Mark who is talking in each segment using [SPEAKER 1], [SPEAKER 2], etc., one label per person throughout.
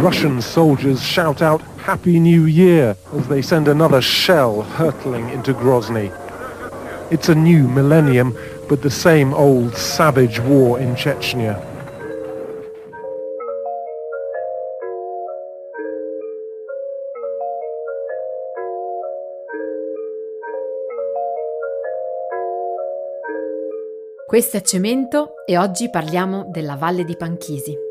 [SPEAKER 1] Russian soldiers shout out Happy New Year as they send another shell hurtling into Grozny. It's a new millennium, but the same old savage war in Chechnya.
[SPEAKER 2] Questo è Cemento e oggi parliamo della Valle di Panchisi.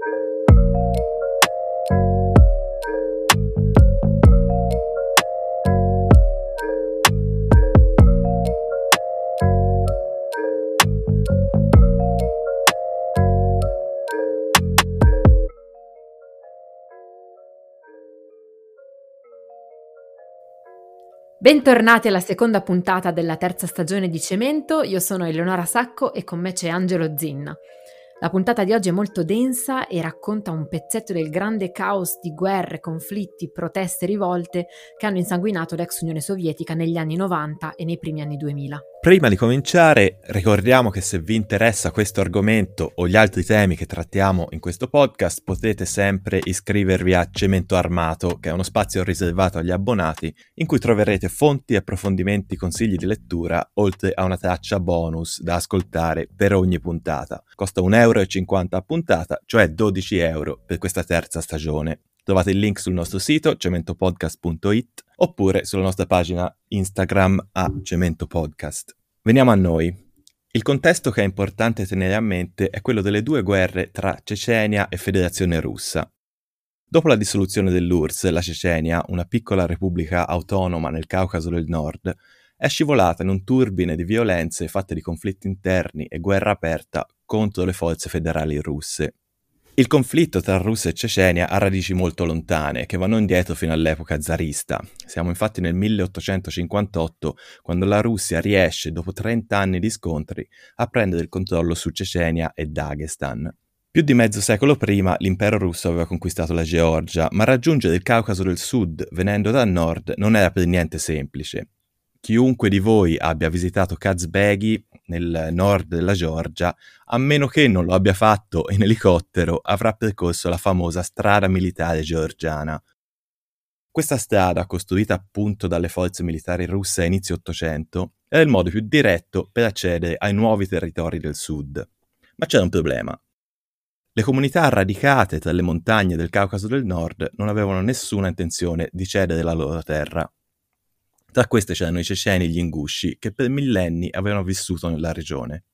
[SPEAKER 2] Bentornati alla seconda puntata della terza stagione di Cemento, io sono Eleonora Sacco e con me c'è Angelo Zinna. La puntata di oggi è molto densa e racconta un pezzetto del grande caos di guerre, conflitti, proteste rivolte che hanno insanguinato l'ex Unione Sovietica negli anni 90 e nei primi anni 2000.
[SPEAKER 3] Prima di cominciare, ricordiamo che se vi interessa questo argomento o gli altri temi che trattiamo in questo podcast, potete sempre iscrivervi a Cemento Armato, che è uno spazio riservato agli abbonati, in cui troverete fonti, approfondimenti, consigli di lettura, oltre a una traccia bonus da ascoltare per ogni puntata. Costa 1,50 euro a puntata, cioè 12 euro per questa terza stagione. Trovate il link sul nostro sito cementopodcast.it oppure sulla nostra pagina Instagram a Cemento Podcast. Veniamo a noi. Il contesto che è importante tenere a mente è quello delle due guerre tra Cecenia e Federazione Russa. Dopo la dissoluzione dell'URSS, la Cecenia, una piccola repubblica autonoma nel Caucaso del Nord, è scivolata in un turbine di violenze fatte di conflitti interni e guerra aperta contro le forze federali russe. Il conflitto tra Russia e Cecenia ha radici molto lontane, che vanno indietro fino all'epoca zarista. Siamo infatti nel 1858, quando la Russia riesce, dopo 30 anni di scontri, a prendere il controllo su Cecenia e Dagestan. Più di mezzo secolo prima l'impero russo aveva conquistato la Georgia, ma raggiungere il Caucaso del Sud venendo da nord non era per niente semplice. Chiunque di voi abbia visitato Kazbegi nel nord della Georgia, a meno che non lo abbia fatto in elicottero, avrà percorso la famosa strada militare georgiana. Questa strada, costruita appunto dalle forze militari russe a inizio Ottocento, era il modo più diretto per accedere ai nuovi territori del sud. Ma c'era un problema. Le comunità radicate tra le montagne del Caucaso del Nord non avevano nessuna intenzione di cedere la loro terra. Tra queste c'erano i ceceni e gli ingusci, che per millenni avevano vissuto nella regione.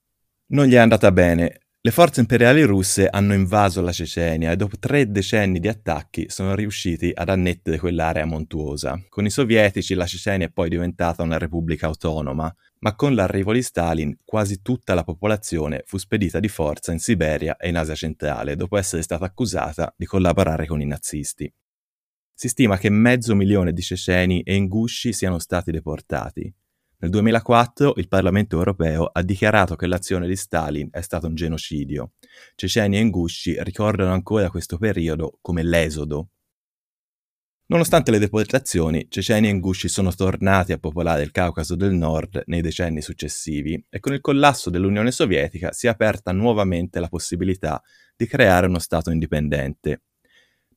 [SPEAKER 3] Non gli è andata bene. Le forze imperiali russe hanno invaso la Cecenia e dopo tre decenni di attacchi sono riusciti ad annettere quell'area montuosa. Con i sovietici la Cecenia è poi diventata una repubblica autonoma, ma con l'arrivo di Stalin quasi tutta la popolazione fu spedita di forza in Siberia e in Asia centrale, dopo essere stata accusata di collaborare con i nazisti. Si stima che mezzo milione di ceceni e ingusci siano stati deportati. Nel 2004 il Parlamento europeo ha dichiarato che l'azione di Stalin è stato un genocidio. Ceceni e ingusci ricordano ancora questo periodo come l'esodo. Nonostante le deportazioni, ceceni e ingusci sono tornati a popolare il Caucaso del Nord nei decenni successivi e con il collasso dell'Unione Sovietica si è aperta nuovamente la possibilità di creare uno Stato indipendente.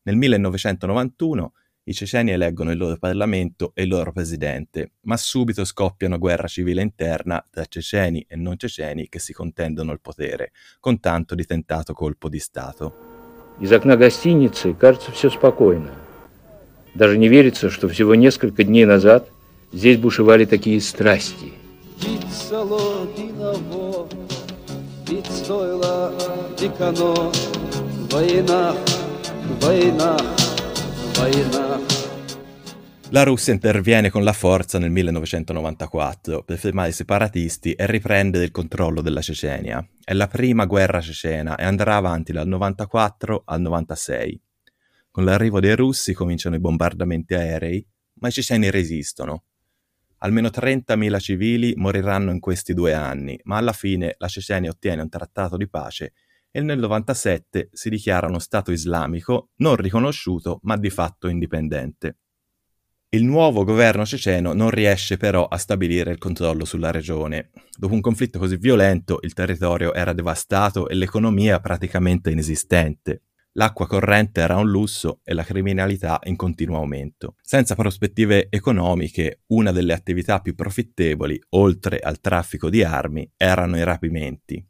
[SPEAKER 3] Nel 1991 i ceceni eleggono il loro Parlamento e il loro presidente, ma subito scoppia una guerra civile interna tra ceceni e non ceceni che si contendono il potere, con tanto di tentato colpo di Stato.
[SPEAKER 4] Из окна гостиницы кажется все спокойно. Даже не верится, что всего несколько дней назад здесь бушевали такие страсти.
[SPEAKER 3] Война la Russia interviene con la forza nel 1994 per fermare i separatisti e riprendere il controllo della Cecenia. È la prima guerra cecena e andrà avanti dal 94 al 96. Con l'arrivo dei russi cominciano i bombardamenti aerei, ma i ceceni resistono. Almeno 30.000 civili moriranno in questi due anni, ma alla fine la Cecenia ottiene un trattato di pace e nel 97 si dichiara uno Stato islamico non riconosciuto ma di fatto indipendente. Il nuovo governo ceceno non riesce però a stabilire il controllo sulla regione. Dopo un conflitto così violento, il territorio era devastato e l'economia praticamente inesistente. L'acqua corrente era un lusso e la criminalità in continuo aumento. Senza prospettive economiche, una delle attività più profittevoli, oltre al traffico di armi, erano i rapimenti.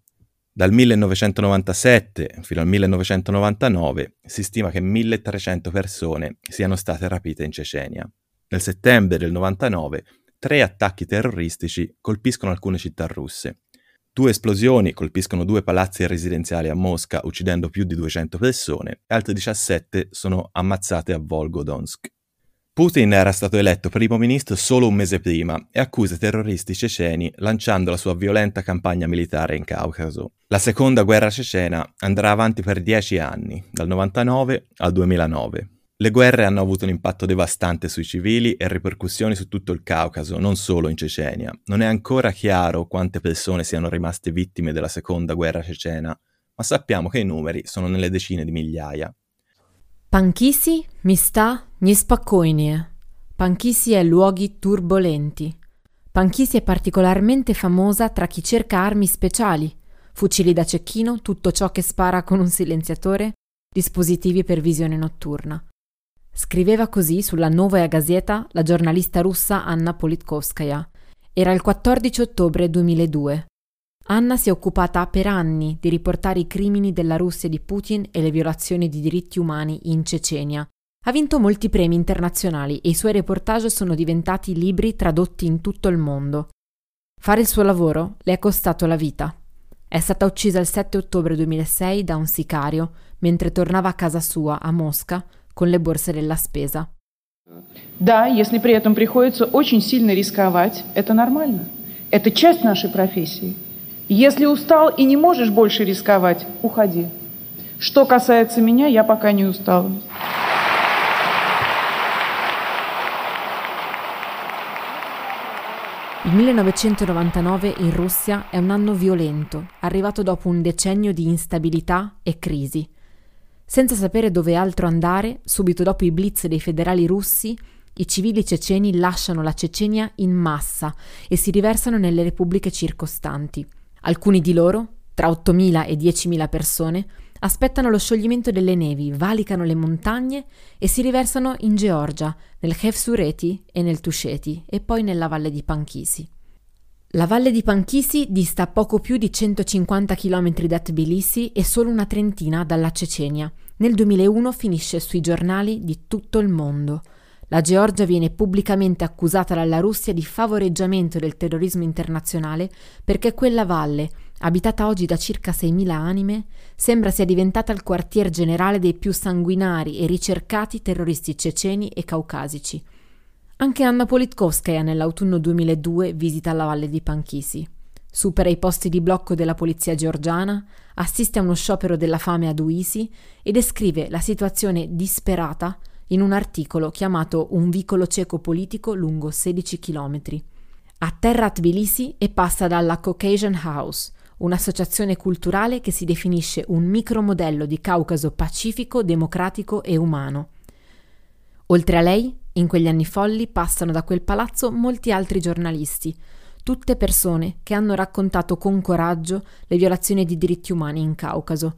[SPEAKER 3] Dal 1997 fino al 1999 si stima che 1300 persone siano state rapite in Cecenia. Nel settembre del 99 tre attacchi terroristici colpiscono alcune città russe. Due esplosioni colpiscono due palazzi residenziali a Mosca, uccidendo più di 200 persone, e altre 17 sono ammazzate a Volgodonsk. Putin era stato eletto primo ministro solo un mese prima e accusa i terroristi ceceni lanciando la sua violenta campagna militare in Caucaso. La seconda guerra cecena andrà avanti per dieci anni, dal 99 al 2009. Le guerre hanno avuto un impatto devastante sui civili e ripercussioni su tutto il Caucaso, non solo in Cecenia. Non è ancora chiaro quante persone siano rimaste vittime della seconda guerra cecena, ma sappiamo che i numeri sono nelle decine di migliaia.
[SPEAKER 2] Panchisi mi sta niespakojnie. Panchisi è luoghi turbolenti. Panchisi è particolarmente famosa tra chi cerca armi speciali, fucili da cecchino, tutto ciò che spara con un silenziatore, dispositivi per visione notturna. Scriveva così sulla Novaya Gazeta la giornalista russa Anna Politkovskaya. Era il 14 ottobre 2002. Anna si è occupata per anni di riportare i crimini della Russia di Putin e le violazioni di diritti umani in Cecenia. Ha vinto molti premi internazionali e i suoi reportage sono diventati libri tradotti in tutto il mondo. Fare il suo lavoro le è costato la vita. È stata uccisa il 7 ottobre 2006 da un sicario mentre tornava a casa sua a Mosca con le borse della spesa.
[SPEAKER 5] Да, если при этом приходится очень сильно рисковать, это нормально. Это часть нашей профессии. Если устал и не можешь больше рисковать, уходи. Что касается меня, я пока не устала.
[SPEAKER 2] Il 1999 in Russia è un anno violento, arrivato dopo un decennio di instabilità e crisi. Senza sapere dove altro andare, subito dopo i blitz dei federali russi, i civili ceceni lasciano la Cecenia in massa e si riversano nelle repubbliche circostanti. Alcuni di loro, tra 8.000 e 10.000 persone, aspettano lo scioglimento delle nevi, valicano le montagne e si riversano in Georgia, nel Khevsureti e nel Tusheti e poi nella valle di Panchisi. La valle di Panchisi dista poco più di 150 km da Tbilisi e solo una trentina dalla Cecenia. Nel 2001 finisce sui giornali di tutto il mondo. La Georgia viene pubblicamente accusata dalla Russia di favoreggiamento del terrorismo internazionale perché quella valle, abitata oggi da circa 6.000 anime, sembra sia diventata il quartier generale dei più sanguinari e ricercati terroristi ceceni e caucasici. Anche Anna Politkovskaya nell'autunno 2002 visita la valle di Panchisi. Supera i posti di blocco della polizia georgiana, assiste a uno sciopero della fame ad Uisi e descrive la situazione disperata in un articolo chiamato Un vicolo cieco politico lungo 16 km. Atterra a Tbilisi e passa dalla Caucasian House, un'associazione culturale che si definisce un micromodello di Caucaso pacifico, democratico e umano. Oltre a lei, in quegli anni folli passano da quel palazzo molti altri giornalisti, tutte persone che hanno raccontato con coraggio le violazioni di diritti umani in Caucaso.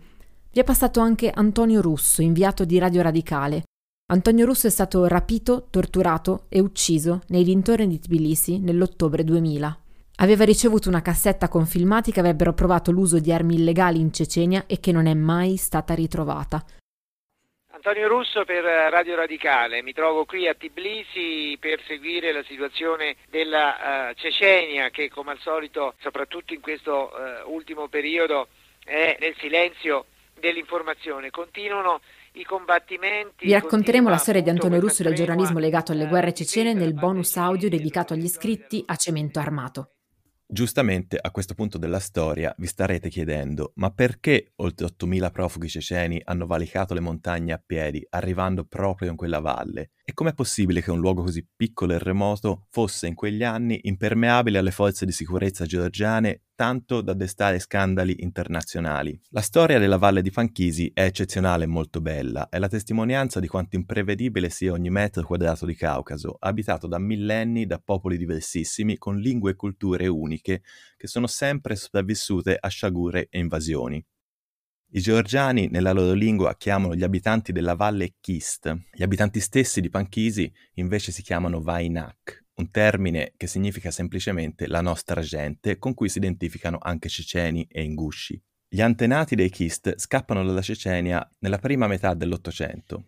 [SPEAKER 2] Vi è passato anche Antonio Russo, inviato di Radio Radicale. Antonio Russo è stato rapito, torturato e ucciso nei dintorni di Tbilisi nell'ottobre 2000. Aveva ricevuto una cassetta con filmati che avrebbero provato l'uso di armi illegali in Cecenia e che non è mai stata ritrovata.
[SPEAKER 6] Antonio Russo per Radio Radicale, mi trovo qui a Tbilisi per seguire la situazione della uh, Cecenia che come al solito, soprattutto in questo uh, ultimo periodo, è nel silenzio dell'informazione. Continuano i combattimenti.
[SPEAKER 2] Vi racconteremo la storia di Antonio Russo e del giornalismo legato alle guerre cecene nel bonus audio dedicato agli iscritti a Cemento Armato.
[SPEAKER 3] Giustamente a questo punto della storia vi starete chiedendo, ma perché oltre 8.000 profughi ceceni hanno valicato le montagne a piedi, arrivando proprio in quella valle? E com'è possibile che un luogo così piccolo e remoto fosse in quegli anni impermeabile alle forze di sicurezza georgiane tanto da destare scandali internazionali? La storia della Valle di Panchisi è eccezionale e molto bella, è la testimonianza di quanto imprevedibile sia ogni metro quadrato di Caucaso, abitato da millenni da popoli diversissimi con lingue e culture uniche che sono sempre sopravvissute a sciagure e invasioni. I georgiani nella loro lingua chiamano gli abitanti della valle Kist, gli abitanti stessi di Panchisi invece si chiamano Vainak, un termine che significa semplicemente la nostra gente, con cui si identificano anche ceceni e ingusci. Gli antenati dei Kist scappano dalla Cecenia nella prima metà dell'Ottocento.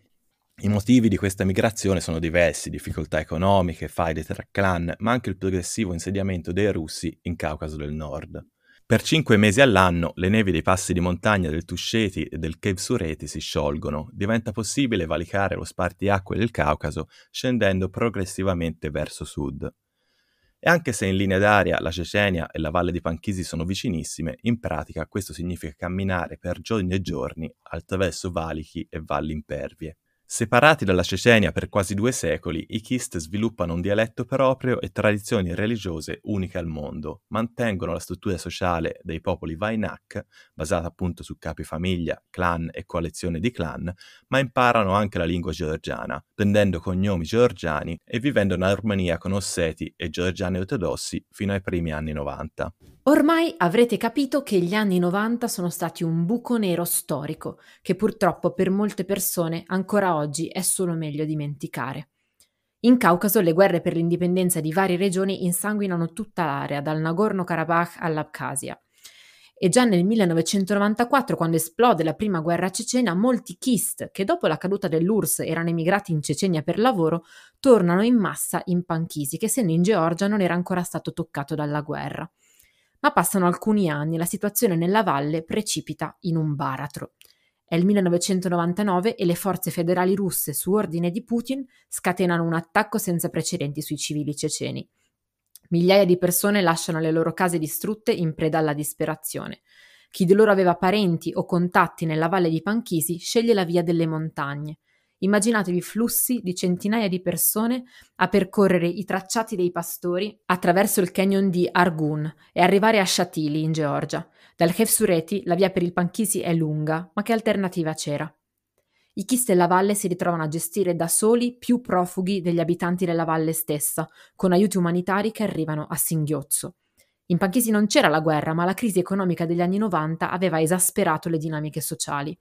[SPEAKER 3] I motivi di questa migrazione sono diversi, difficoltà economiche, faide tra clan, ma anche il progressivo insediamento dei russi in Caucaso del Nord. Per cinque mesi all'anno le nevi dei passi di montagna del Tusceti e del Cave Sureti si sciolgono, diventa possibile valicare lo spartiacque del Caucaso scendendo progressivamente verso sud. E anche se in linea d'aria la Cecenia e la valle di Panchisi sono vicinissime, in pratica questo significa camminare per giorni e giorni attraverso valichi e valli impervie. Separati dalla Cecenia per quasi due secoli, i Kist sviluppano un dialetto proprio e tradizioni religiose uniche al mondo, mantengono la struttura sociale dei popoli Vainak, basata appunto su capi famiglia, clan e coalizione di clan, ma imparano anche la lingua georgiana, prendendo cognomi georgiani e vivendo in armonia con osseti e georgiani ortodossi fino ai primi anni 90.
[SPEAKER 2] Ormai avrete capito che gli anni 90 sono stati un buco nero storico, che purtroppo per molte persone ancora oggi è solo meglio dimenticare. In Caucaso le guerre per l'indipendenza di varie regioni insanguinano tutta l'area, dal Nagorno-Karabakh all'Abkhazia. E già nel 1994, quando esplode la prima guerra cecena, molti Kist, che dopo la caduta dell'URSS erano emigrati in Cecenia per lavoro, tornano in massa in Panchisi, che essendo in Georgia non era ancora stato toccato dalla guerra ma passano alcuni anni e la situazione nella valle precipita in un baratro. È il 1999 e le forze federali russe, su ordine di Putin, scatenano un attacco senza precedenti sui civili ceceni. Migliaia di persone lasciano le loro case distrutte in preda alla disperazione. Chi di loro aveva parenti o contatti nella valle di Panchisi sceglie la via delle montagne. Immaginatevi flussi di centinaia di persone a percorrere i tracciati dei pastori attraverso il canyon di Argun e arrivare a Shatili in Georgia. Dal Hefsureti la via per il Panchisi è lunga, ma che alternativa c'era? I Chis della valle si ritrovano a gestire da soli più profughi degli abitanti della valle stessa, con aiuti umanitari che arrivano a singhiozzo. In Panchisi non c'era la guerra, ma la crisi economica degli anni 90 aveva esasperato le dinamiche sociali.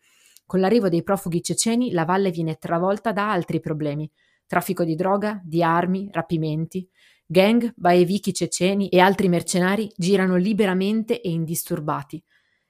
[SPEAKER 2] Con l'arrivo dei profughi ceceni la valle viene travolta da altri problemi: traffico di droga, di armi, rapimenti. Gang, baevichi ceceni e altri mercenari girano liberamente e indisturbati.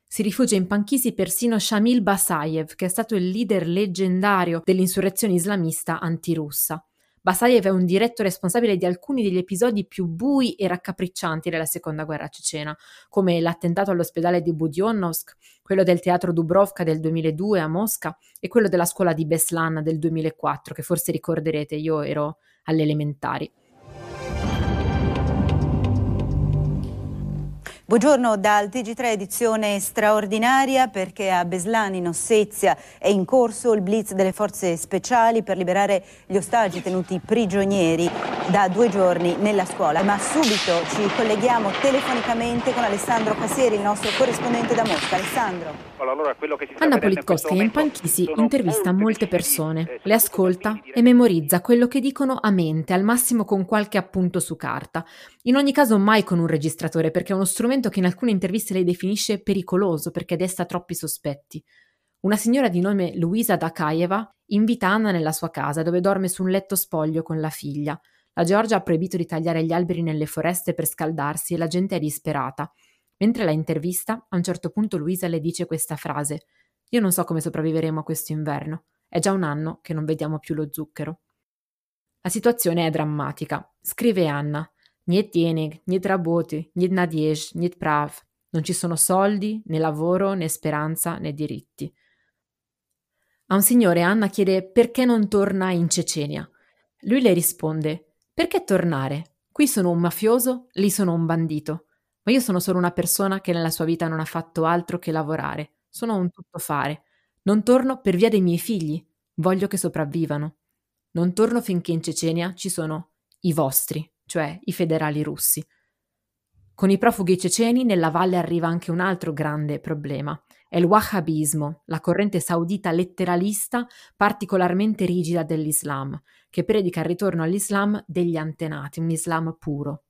[SPEAKER 2] Si rifugia in Panchisi persino Shamil Basayev, che è stato il leader leggendario dell'insurrezione islamista antirussa. Basayev è un diretto responsabile di alcuni degli episodi più bui e raccapriccianti della seconda guerra cecena, come l'attentato all'ospedale di Budionnovsk, quello del teatro Dubrovka del 2002 a Mosca e quello della scuola di Beslan del 2004, che forse ricorderete, io ero alle elementari.
[SPEAKER 7] Buongiorno dal TG3 edizione straordinaria perché a Beslani in Ossezia è in corso il blitz delle forze speciali per liberare gli ostaggi tenuti prigionieri da due giorni nella scuola. Ma subito ci colleghiamo telefonicamente con Alessandro Cassieri, il nostro corrispondente da Mosca. Alessandro.
[SPEAKER 2] Allora, Anna Politkovskaya in Panchisi intervista molte persone, eh, le ascolta e memorizza quello che dicono a mente, al massimo con qualche appunto su carta. In ogni caso mai con un registratore perché è uno strumento che in alcune interviste lei definisce pericoloso perché desta troppi sospetti. Una signora di nome Luisa Dakaeva invita Anna nella sua casa dove dorme su un letto spoglio con la figlia. La Georgia ha proibito di tagliare gli alberi nelle foreste per scaldarsi e la gente è disperata. Mentre la intervista, a un certo punto Luisa le dice questa frase: Io non so come sopravviveremo a questo inverno. È già un anno che non vediamo più lo zucchero. La situazione è drammatica. Scrive Anna: Niet dienig, niet raboti, niet nadiej, niet prav. Non ci sono soldi, né lavoro, né speranza, né diritti. A un signore Anna chiede perché non torna in Cecenia. Lui le risponde: Perché tornare? Qui sono un mafioso, lì sono un bandito ma io sono solo una persona che nella sua vita non ha fatto altro che lavorare. Sono un tuttofare. Non torno per via dei miei figli. Voglio che sopravvivano. Non torno finché in Cecenia ci sono i vostri, cioè i federali russi. Con i profughi ceceni nella valle arriva anche un altro grande problema. È il wahhabismo, la corrente saudita letteralista particolarmente rigida dell'Islam, che predica il ritorno all'Islam degli antenati, un Islam puro.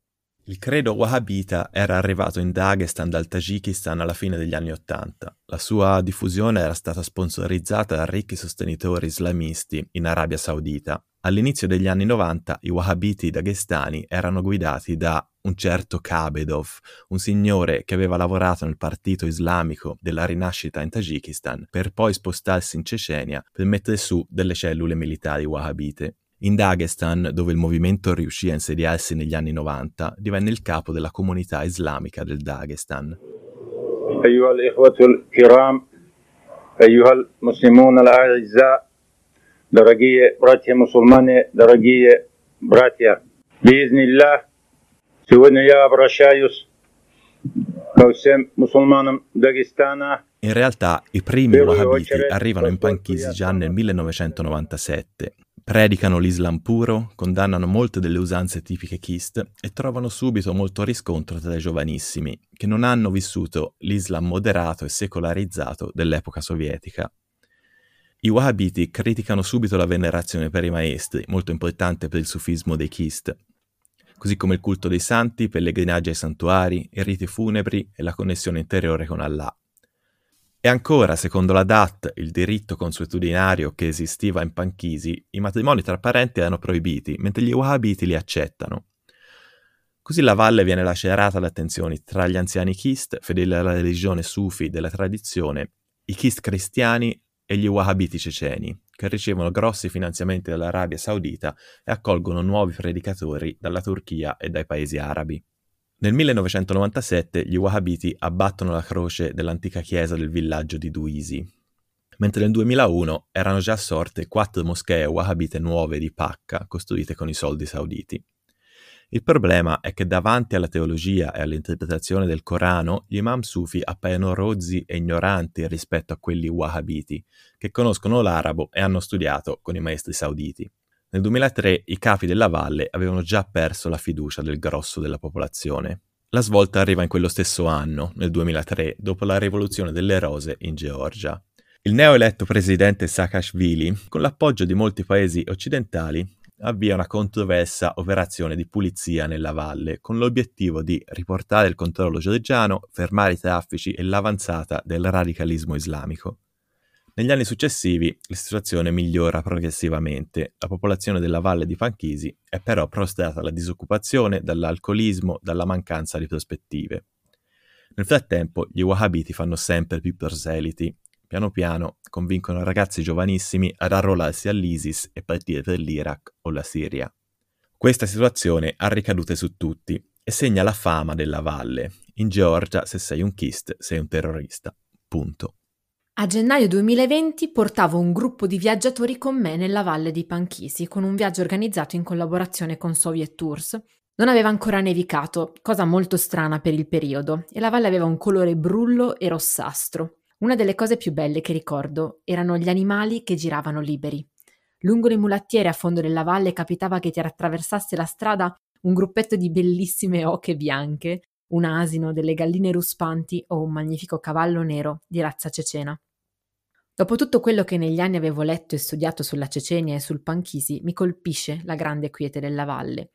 [SPEAKER 3] Il credo wahhabita era arrivato in Dagestan dal Tagikistan alla fine degli anni Ottanta. La sua diffusione era stata sponsorizzata da ricchi sostenitori islamisti in Arabia Saudita. All'inizio degli anni 90 i wahhabiti dagestani erano guidati da un certo Kabedov, un signore che aveva lavorato nel partito islamico della rinascita in Tagikistan per poi spostarsi in Cecenia per mettere su delle cellule militari wahhabite. In Dagestan, dove il movimento riuscì a insediarsi negli anni 90, divenne il capo della comunità islamica del Dagestan.
[SPEAKER 8] أيها الإخوة الكرام أيها المسلمون الأعزاء Дорогие братья-мусульмане, дорогие братья, Бизнилля, сегодня я обращаюсь.
[SPEAKER 3] In realtà i primi wahhabiti arrivano in Panchisi già nel 1997, predicano l'Islam puro, condannano molte delle usanze tipiche Kist e trovano subito molto riscontro tra i giovanissimi, che non hanno vissuto l'Islam moderato e secolarizzato dell'epoca sovietica. I Wahhabiti criticano subito la venerazione per i maestri, molto importante per il sufismo dei Kist, così come il culto dei santi, pellegrinaggi ai santuari, i riti funebri e la connessione interiore con Allah. E ancora, secondo la DAT, il diritto consuetudinario che esisteva in Panchisi, i matrimoni tra parenti erano proibiti, mentre gli Wahhabiti li accettano. Così la valle viene lacerata da tensioni tra gli anziani Kist, fedeli alla religione sufi della tradizione, i Kist cristiani e gli Wahhabiti ceceni, che ricevono grossi finanziamenti dall'Arabia Saudita e accolgono nuovi predicatori dalla Turchia e dai paesi arabi. Nel 1997 gli Wahhabiti abbattono la croce dell'antica chiesa del villaggio di Duisi, mentre nel 2001 erano già sorte quattro moschee wahhabite nuove di pacca costruite con i soldi sauditi. Il problema è che davanti alla teologia e all'interpretazione del Corano gli imam sufi appaiono rozzi e ignoranti rispetto a quelli wahhabiti, che conoscono l'arabo e hanno studiato con i maestri sauditi. Nel 2003 i capi della valle avevano già perso la fiducia del grosso della popolazione. La svolta arriva in quello stesso anno, nel 2003, dopo la rivoluzione delle rose in Georgia. Il neoeletto presidente Saakashvili, con l'appoggio di molti paesi occidentali, avvia una controversa operazione di pulizia nella valle, con l'obiettivo di riportare il controllo georgiano, fermare i traffici e l'avanzata del radicalismo islamico. Negli anni successivi la situazione migliora progressivamente, la popolazione della valle di Panchisi è però prostrata alla disoccupazione, dall'alcolismo, dalla mancanza di prospettive. Nel frattempo gli Wahhabiti fanno sempre più proseliti, piano piano convincono ragazzi giovanissimi ad arruolarsi all'ISIS e partire per l'Iraq o la Siria. Questa situazione ha ricadute su tutti e segna la fama della valle. In Georgia se sei un chist sei un terrorista. Punto.
[SPEAKER 2] A gennaio 2020 portavo un gruppo di viaggiatori con me nella valle di Panchisi con un viaggio organizzato in collaborazione con Soviet Tours. Non aveva ancora nevicato, cosa molto strana per il periodo, e la valle aveva un colore brullo e rossastro. Una delle cose più belle che ricordo erano gli animali che giravano liberi. Lungo le mulattiere a fondo della valle capitava che ti attraversasse la strada un gruppetto di bellissime oche bianche, un asino, delle galline ruspanti o un magnifico cavallo nero di razza cecena. Dopo tutto quello che negli anni avevo letto e studiato sulla Cecenia e sul Panchisi, mi colpisce la grande quiete della valle.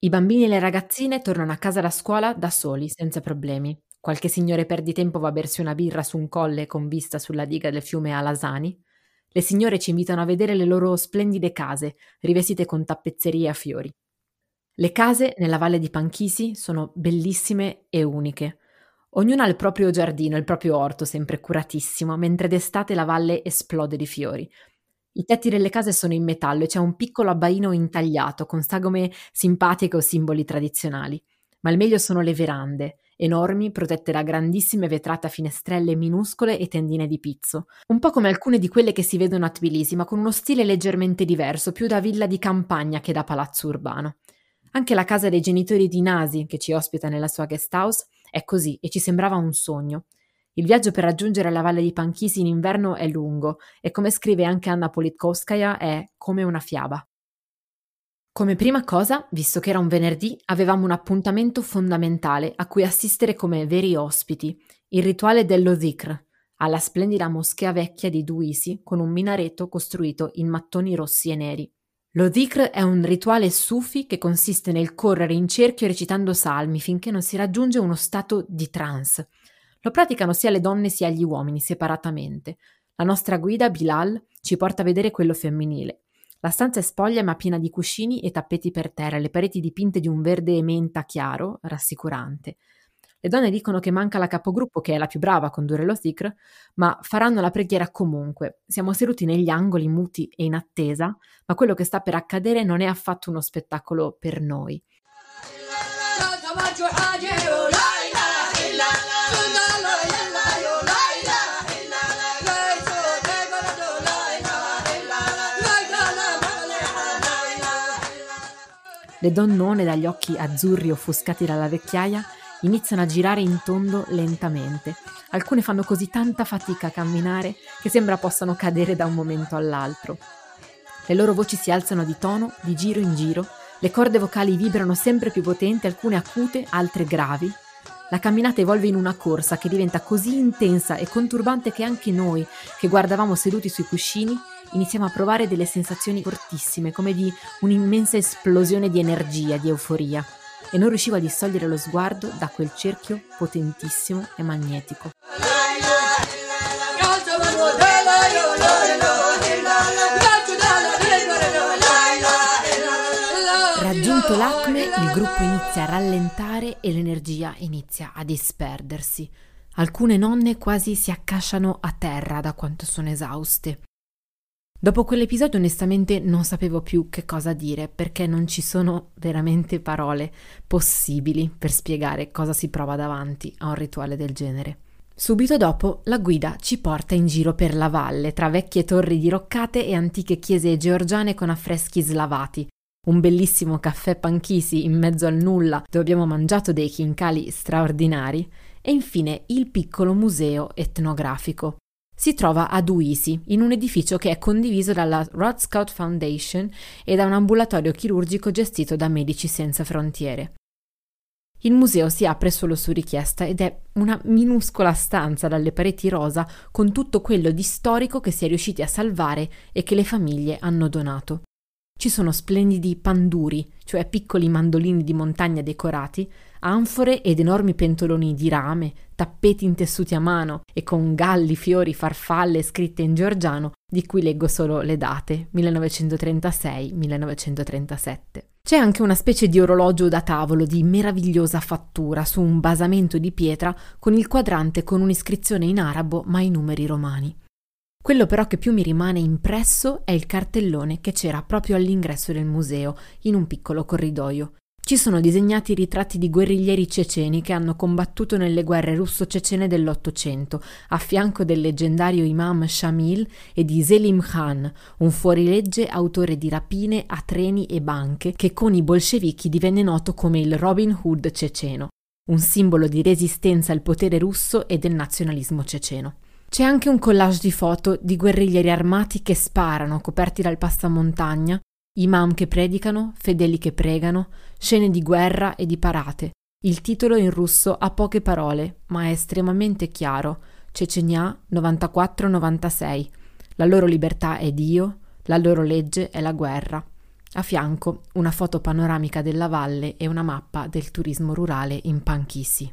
[SPEAKER 2] I bambini e le ragazzine tornano a casa da scuola da soli, senza problemi. Qualche signore perditempo va a bersi una birra su un colle con vista sulla diga del fiume Alasani. Le signore ci invitano a vedere le loro splendide case, rivestite con tappezzerie a fiori. Le case nella valle di Panchisi sono bellissime e uniche. Ognuna ha il proprio giardino, il proprio orto, sempre curatissimo, mentre d'estate la valle esplode di fiori. I tetti delle case sono in metallo e c'è un piccolo abbaino intagliato con sagome simpatiche o simboli tradizionali. Ma il meglio sono le verande, enormi, protette da grandissime vetrate a finestrelle minuscole e tendine di pizzo. Un po' come alcune di quelle che si vedono a Tbilisi, ma con uno stile leggermente diverso, più da villa di campagna che da palazzo urbano. Anche la casa dei genitori di Nasi, che ci ospita nella sua guest house, è così e ci sembrava un sogno. Il viaggio per raggiungere la valle di Panchisi in inverno è lungo e come scrive anche Anna Politkovskaya è come una fiaba. Come prima cosa, visto che era un venerdì, avevamo un appuntamento fondamentale a cui assistere come veri ospiti, il rituale dello dhikr, alla splendida moschea vecchia di Duisi con un minareto costruito in mattoni rossi e neri. Lo dhikr è un rituale sufi che consiste nel correre in cerchio recitando salmi finché non si raggiunge uno stato di trance. Lo praticano sia le donne sia gli uomini separatamente. La nostra guida, Bilal, ci porta a vedere quello femminile. La stanza è spoglia ma piena di cuscini e tappeti per terra, le pareti dipinte di un verde menta chiaro, rassicurante. Le donne dicono che manca la capogruppo, che è la più brava a condurre lo zikr, ma faranno la preghiera comunque. Siamo seduti negli angoli, muti e in attesa, ma quello che sta per accadere non è affatto uno spettacolo per noi. Le donnone dagli occhi azzurri offuscati dalla vecchiaia iniziano a girare in tondo lentamente. Alcune fanno così tanta fatica a camminare che sembra possano cadere da un momento all'altro. Le loro voci si alzano di tono, di giro in giro, le corde vocali vibrano sempre più potenti, alcune acute, altre gravi. La camminata evolve in una corsa che diventa così intensa e conturbante che anche noi, che guardavamo seduti sui cuscini, iniziamo a provare delle sensazioni fortissime, come di un'immensa esplosione di energia, di euforia, e non riuscivo a distogliere lo sguardo da quel cerchio potentissimo e magnetico. Raggiunto l'acme, il gruppo inizia a rallentare e l'energia inizia a disperdersi. Alcune nonne quasi si accasciano a terra da quanto sono esauste. Dopo quell'episodio onestamente non sapevo più che cosa dire perché non ci sono veramente parole possibili per spiegare cosa si prova davanti a un rituale del genere. Subito dopo la guida ci porta in giro per la valle tra vecchie torri diroccate e antiche chiese georgiane con affreschi slavati, un bellissimo caffè panchisi in mezzo al nulla dove abbiamo mangiato dei chincali straordinari e infine il piccolo museo etnografico si trova a Duisi, in un edificio che è condiviso dalla Rod Scout Foundation e da un ambulatorio chirurgico gestito da Medici Senza Frontiere. Il museo si apre solo su richiesta ed è una minuscola stanza dalle pareti rosa con tutto quello di storico che si è riusciti a salvare e che le famiglie hanno donato. Ci sono splendidi panduri, cioè piccoli mandolini di montagna decorati, anfore ed enormi pentoloni di rame, tappeti intessuti a mano e con galli, fiori, farfalle scritte in georgiano, di cui leggo solo le date 1936-1937. C'è anche una specie di orologio da tavolo di meravigliosa fattura su un basamento di pietra con il quadrante con un'iscrizione in arabo ma i numeri romani. Quello però che più mi rimane impresso è il cartellone che c'era proprio all'ingresso del museo, in un piccolo corridoio. Ci sono disegnati ritratti di guerriglieri ceceni che hanno combattuto nelle guerre russo-cecene dell'Ottocento, a fianco del leggendario imam Shamil e di Selim Khan, un fuorilegge autore di rapine a treni e banche che con i bolscevichi divenne noto come il Robin Hood ceceno, un simbolo di resistenza al potere russo e del nazionalismo ceceno. C'è anche un collage di foto di guerriglieri armati che sparano, coperti dal passamontagna, imam che predicano, fedeli che pregano, scene di guerra e di parate. Il titolo in russo ha poche parole, ma è estremamente chiaro. Cecenia 94-96. La loro libertà è Dio, la loro legge è la guerra. A fianco una foto panoramica della valle e una mappa del turismo rurale in Pankisi.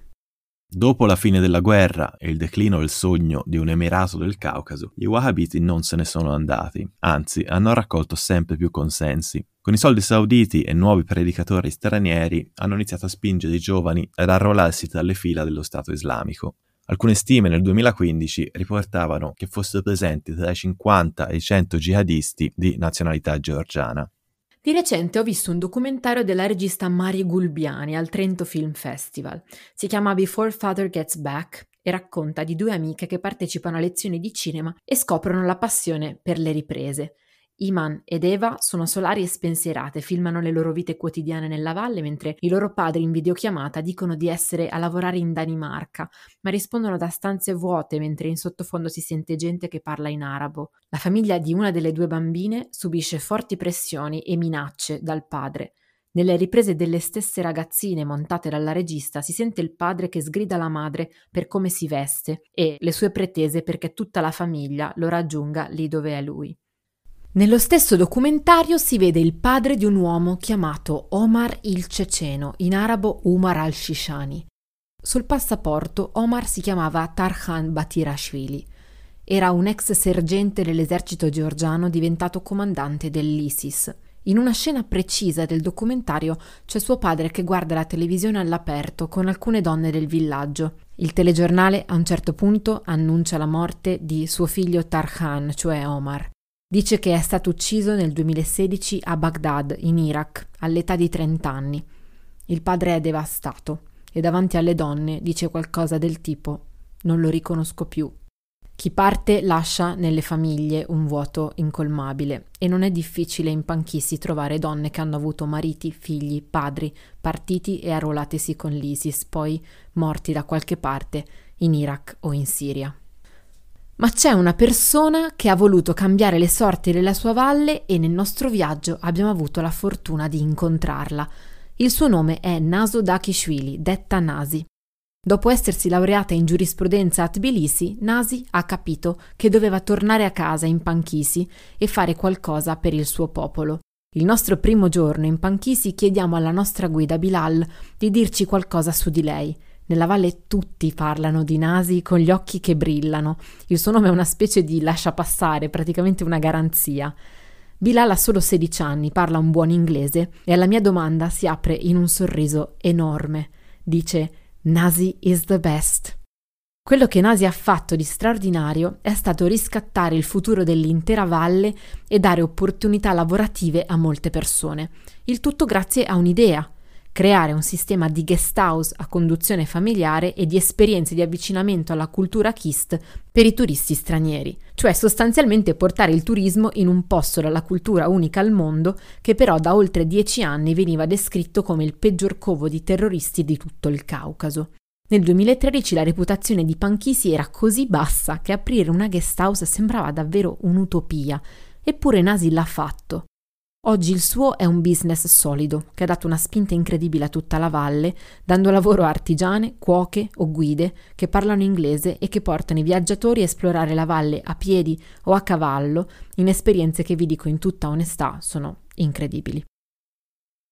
[SPEAKER 3] Dopo la fine della guerra e il declino del sogno di un emirato del Caucaso, gli Wahhabiti non se ne sono andati, anzi hanno raccolto sempre più consensi. Con i soldi sauditi e nuovi predicatori stranieri hanno iniziato a spingere i giovani ad arruolarsi tra le fila dello Stato islamico. Alcune stime nel 2015 riportavano che fossero presenti tra i 50 e i 100 jihadisti di nazionalità georgiana.
[SPEAKER 2] Di recente ho visto un documentario della regista Mari Gulbiani al Trento Film Festival. Si chiama Before Father Gets Back e racconta di due amiche che partecipano a lezioni di cinema e scoprono la passione per le riprese. Iman ed Eva sono solari e spensierate, filmano le loro vite quotidiane nella valle, mentre i loro padri in videochiamata dicono di essere a lavorare in Danimarca, ma rispondono da stanze vuote mentre in sottofondo si sente gente che parla in arabo. La famiglia di una delle due bambine subisce forti pressioni e minacce dal padre. Nelle riprese delle stesse ragazzine montate dalla regista si sente il padre che sgrida la madre per come si veste e le sue pretese perché tutta la famiglia lo raggiunga lì dove è lui. Nello stesso documentario si vede il padre di un uomo chiamato Omar il Ceceno, in arabo Umar al-Shishani. Sul passaporto Omar si chiamava Tarhan Batirashvili. Era un ex sergente dell'esercito georgiano diventato comandante dell'ISIS. In una scena precisa del documentario c'è suo padre che guarda la televisione all'aperto con alcune donne del villaggio. Il telegiornale a un certo punto annuncia la morte di suo figlio Tarhan, cioè Omar. Dice che è stato ucciso nel 2016 a Baghdad, in Iraq, all'età di 30 anni. Il padre è devastato e davanti alle donne dice qualcosa del tipo non lo riconosco più. Chi parte lascia nelle famiglie un vuoto incolmabile e non è difficile in Panchissi trovare donne che hanno avuto mariti, figli, padri, partiti e arruolatisi con l'ISIS, poi morti da qualche parte in Iraq o in Siria. Ma c'è una persona che ha voluto cambiare le sorti della sua valle e nel nostro viaggio abbiamo avuto la fortuna di incontrarla. Il suo nome è Naso Dakishvili, detta Nasi. Dopo essersi laureata in giurisprudenza a Tbilisi, Nasi ha capito che doveva tornare a casa in Panchisi e fare qualcosa per il suo popolo. Il nostro primo giorno in Panchisi chiediamo alla nostra guida Bilal di dirci qualcosa su di lei. Nella valle tutti parlano di Nasi con gli occhi che brillano. Il suo nome è una specie di lasciapassare, praticamente una garanzia. Bilal ha solo 16 anni, parla un buon inglese e alla mia domanda si apre in un sorriso enorme. Dice Nasi is the best. Quello che Nasi ha fatto di straordinario è stato riscattare il futuro dell'intera valle e dare opportunità lavorative a molte persone. Il tutto grazie a un'idea, creare un sistema di guest house a conduzione familiare e di esperienze di avvicinamento alla cultura KIST per i turisti stranieri, cioè sostanzialmente portare il turismo in un posto dalla cultura unica al mondo che però da oltre dieci anni veniva descritto come il peggior covo di terroristi di tutto il Caucaso. Nel 2013 la reputazione di Panchisi era così bassa che aprire una guest house sembrava davvero un'utopia, eppure Nasi l'ha fatto. Oggi il suo è un business solido che ha dato una spinta incredibile a tutta la valle, dando lavoro a artigiane, cuoche o guide che parlano inglese e che portano i viaggiatori a esplorare la valle a piedi o a cavallo in esperienze che vi dico in tutta onestà sono incredibili.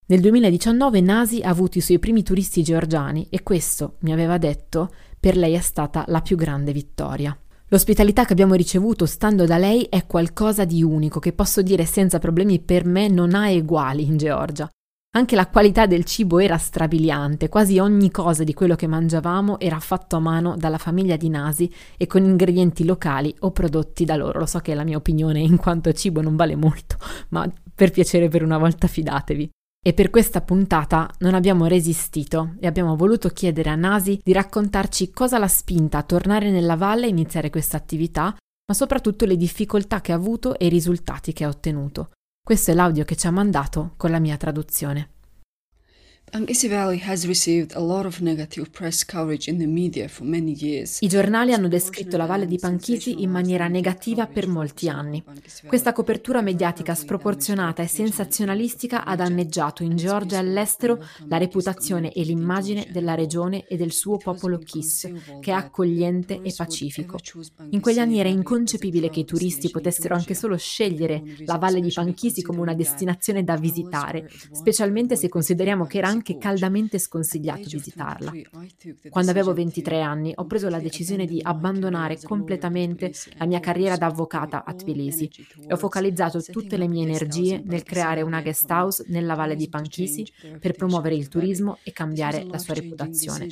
[SPEAKER 2] Nel 2019 Nasi ha avuto i suoi primi turisti georgiani e questo, mi aveva detto, per lei è stata la più grande vittoria. L'ospitalità che abbiamo ricevuto stando da lei è qualcosa di unico che posso dire senza problemi per me non ha eguali in Georgia. Anche la qualità del cibo era strabiliante, quasi ogni cosa di quello che mangiavamo era fatto a mano dalla famiglia di Nasi e con ingredienti locali o prodotti da loro. Lo so che la mia opinione in quanto cibo non vale molto, ma per piacere per una volta fidatevi. E per questa puntata non abbiamo resistito e abbiamo voluto chiedere a Nasi di raccontarci cosa l'ha spinta a tornare nella valle e iniziare questa attività, ma soprattutto le difficoltà che ha avuto e i risultati che ha ottenuto. Questo è l'audio che ci ha mandato con la mia traduzione. I giornali hanno descritto la valle di Panchisi in maniera negativa per molti anni. Questa copertura mediatica sproporzionata e sensazionalistica ha danneggiato in Georgia e all'estero la reputazione e l'immagine della regione e del suo popolo Kiss, che è accogliente e pacifico. In quegli anni era inconcepibile che i turisti potessero anche solo scegliere la valle di Panchisi come una destinazione da visitare, specialmente se consideriamo che era anche anche caldamente sconsigliato visitarla. Quando avevo 23 anni ho preso la decisione di abbandonare completamente la mia carriera da avvocata a Tbilisi e ho focalizzato tutte le mie energie nel creare una guest house nella valle di Panchisi per promuovere il turismo e cambiare la sua reputazione.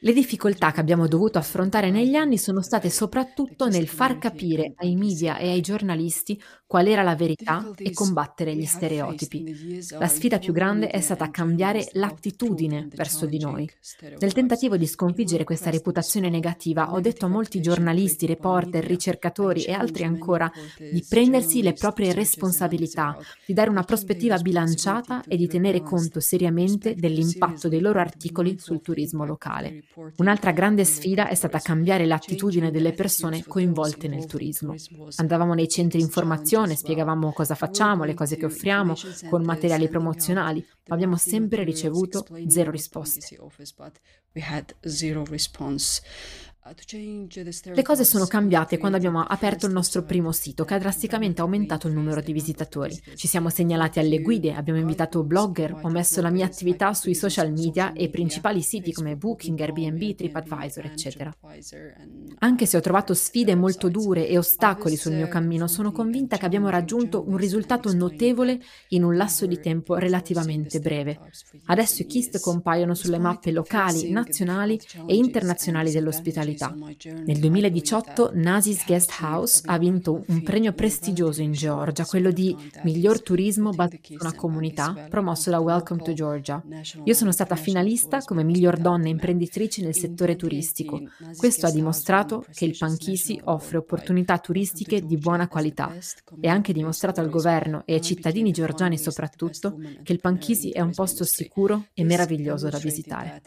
[SPEAKER 2] Le difficoltà che abbiamo dovuto affrontare negli anni sono state soprattutto nel far capire ai media e ai giornalisti qual era la verità e combattere gli stereotipi. La sfida più grande grande è stata cambiare l'attitudine verso di noi. Nel tentativo di sconfiggere questa reputazione negativa, ho detto a molti giornalisti, reporter, ricercatori e altri ancora di prendersi le proprie responsabilità, di dare una prospettiva bilanciata e di tenere conto seriamente dell'impatto dei loro articoli sul turismo locale. Un'altra grande sfida è stata cambiare l'attitudine delle persone coinvolte nel turismo. Andavamo nei centri di informazione, spiegavamo cosa facciamo, le cose che offriamo, con materiali promozionali, abbiamo sempre ricevuto zero risposte. Le cose sono cambiate quando abbiamo aperto il nostro primo sito che ha drasticamente aumentato il numero di visitatori. Ci siamo segnalati alle guide, abbiamo invitato blogger, ho messo la mia attività sui social media e principali siti come Booking, Airbnb, TripAdvisor, eccetera. Anche se ho trovato sfide molto dure e ostacoli sul mio cammino, sono convinta che abbiamo raggiunto un risultato notevole in un lasso di tempo relativamente breve. Adesso i KIST compaiono sulle mappe locali, nazionali e internazionali dell'ospitalità qualità. Nel 2018 Nasi's Guest House ha vinto un premio prestigioso in Georgia, quello di miglior turismo basato su una comunità, promosso da Welcome to Georgia. Io sono stata finalista come miglior donna imprenditrice nel settore turistico. Questo ha dimostrato che il Panchisi offre opportunità turistiche di buona qualità e ha anche dimostrato al governo e ai cittadini georgiani soprattutto che il Panchisi è un posto sicuro e meraviglioso da visitare.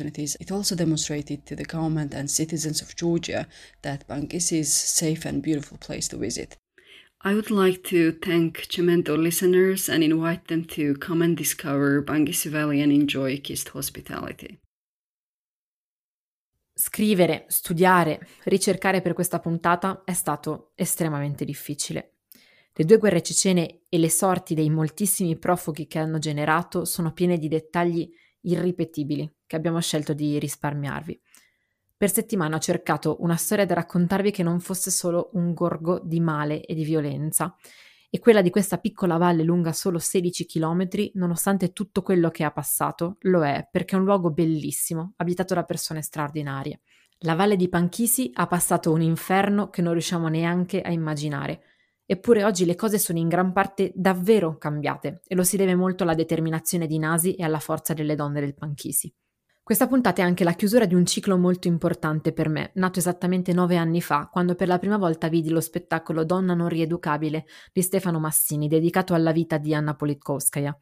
[SPEAKER 2] Opportunities it also demonstrated to the government and citizens of Georgia that Bangkisi is a safe and beautiful place to visit. I would like to thank Cemento listeners and invite them to come and discover Bangkisi Valley and enjoy Kist hospitality. Scrivere, studiare, ricercare per questa puntata è stato estremamente difficile. Le due guerre cecene e le sorti dei moltissimi profughi che hanno generato sono piene di dettagli irripetibili che abbiamo scelto di risparmiarvi. Per settimana ho cercato una storia da raccontarvi che non fosse solo un gorgo di male e di violenza, e quella di questa piccola valle lunga solo 16 km, nonostante tutto quello che ha passato, lo è perché è un luogo bellissimo, abitato da persone straordinarie. La valle di Panchisi ha passato un inferno che non riusciamo neanche a immaginare. Eppure oggi le cose sono in gran parte davvero cambiate e lo si deve molto alla determinazione di Nasi e alla forza delle donne del Panchisi. Questa puntata è anche la chiusura di un ciclo molto importante per me, nato esattamente nove anni fa, quando per la prima volta vidi lo spettacolo Donna non rieducabile di Stefano Massini, dedicato alla vita di Anna Politkovskaya.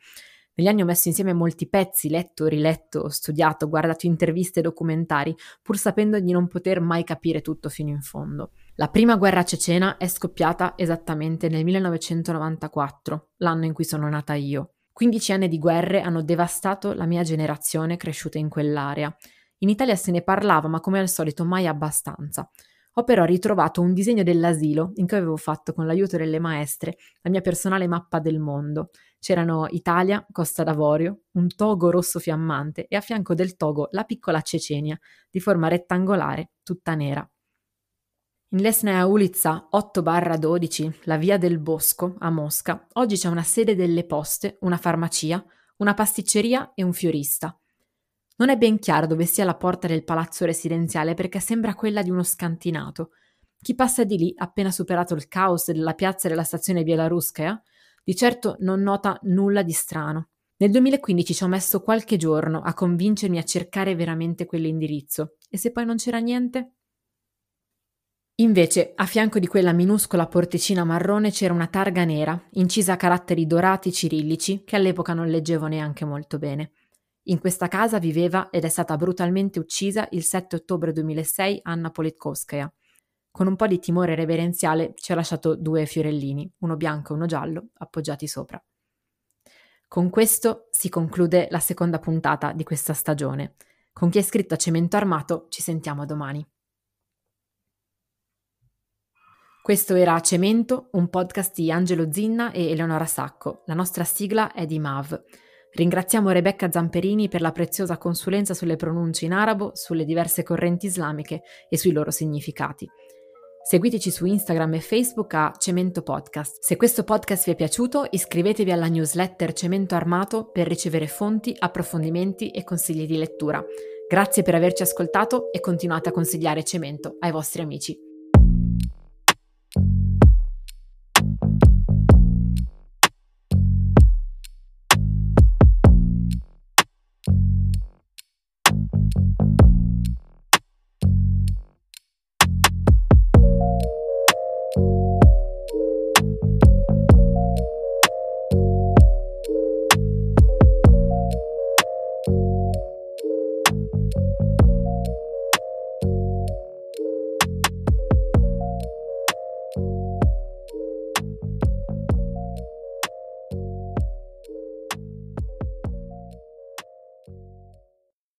[SPEAKER 2] Negli anni ho messo insieme molti pezzi, letto, riletto, studiato, guardato interviste e documentari, pur sapendo di non poter mai capire tutto fino in fondo. La prima guerra cecena è scoppiata esattamente nel 1994, l'anno in cui sono nata io. 15 anni di guerre hanno devastato la mia generazione cresciuta in quell'area. In Italia se ne parlava, ma come al solito mai abbastanza. Ho però ritrovato un disegno dell'asilo in cui avevo fatto con l'aiuto delle maestre la mia personale mappa del mondo. C'erano Italia, Costa d'Avorio, un togo rosso fiammante e a fianco del togo la piccola Cecenia, di forma rettangolare, tutta nera. In Lesnea Ulica 8-12, la via del Bosco, a Mosca, oggi c'è una sede delle poste, una farmacia, una pasticceria e un fiorista. Non è ben chiaro dove sia la porta del palazzo residenziale perché sembra quella di uno scantinato. Chi passa di lì, appena superato il caos della piazza della stazione Bieloruskaya, di certo non nota nulla di strano. Nel 2015 ci ho messo qualche giorno a convincermi a cercare veramente quell'indirizzo. E se poi non c'era niente? Invece, a fianco di quella minuscola porticina marrone c'era una targa nera, incisa a caratteri dorati cirillici, che all'epoca non leggevo neanche molto bene. In questa casa viveva ed è stata brutalmente uccisa il 7 ottobre 2006 Anna Politkovskaya. Con un po' di timore reverenziale ci ha lasciato due fiorellini, uno bianco e uno giallo, appoggiati sopra. Con questo si conclude la seconda puntata di questa stagione. Con chi è scritto a cemento armato ci sentiamo domani. Questo era Cemento, un podcast di Angelo Zinna e Eleonora Sacco. La nostra sigla è di Mav. Ringraziamo Rebecca Zamperini per la preziosa consulenza sulle pronunce in arabo, sulle diverse correnti islamiche e sui loro significati. Seguiteci su Instagram e Facebook a Cemento Podcast. Se questo podcast vi è piaciuto, iscrivetevi alla newsletter Cemento Armato per ricevere fonti, approfondimenti e consigli di lettura. Grazie per averci ascoltato e continuate a consigliare Cemento ai vostri amici.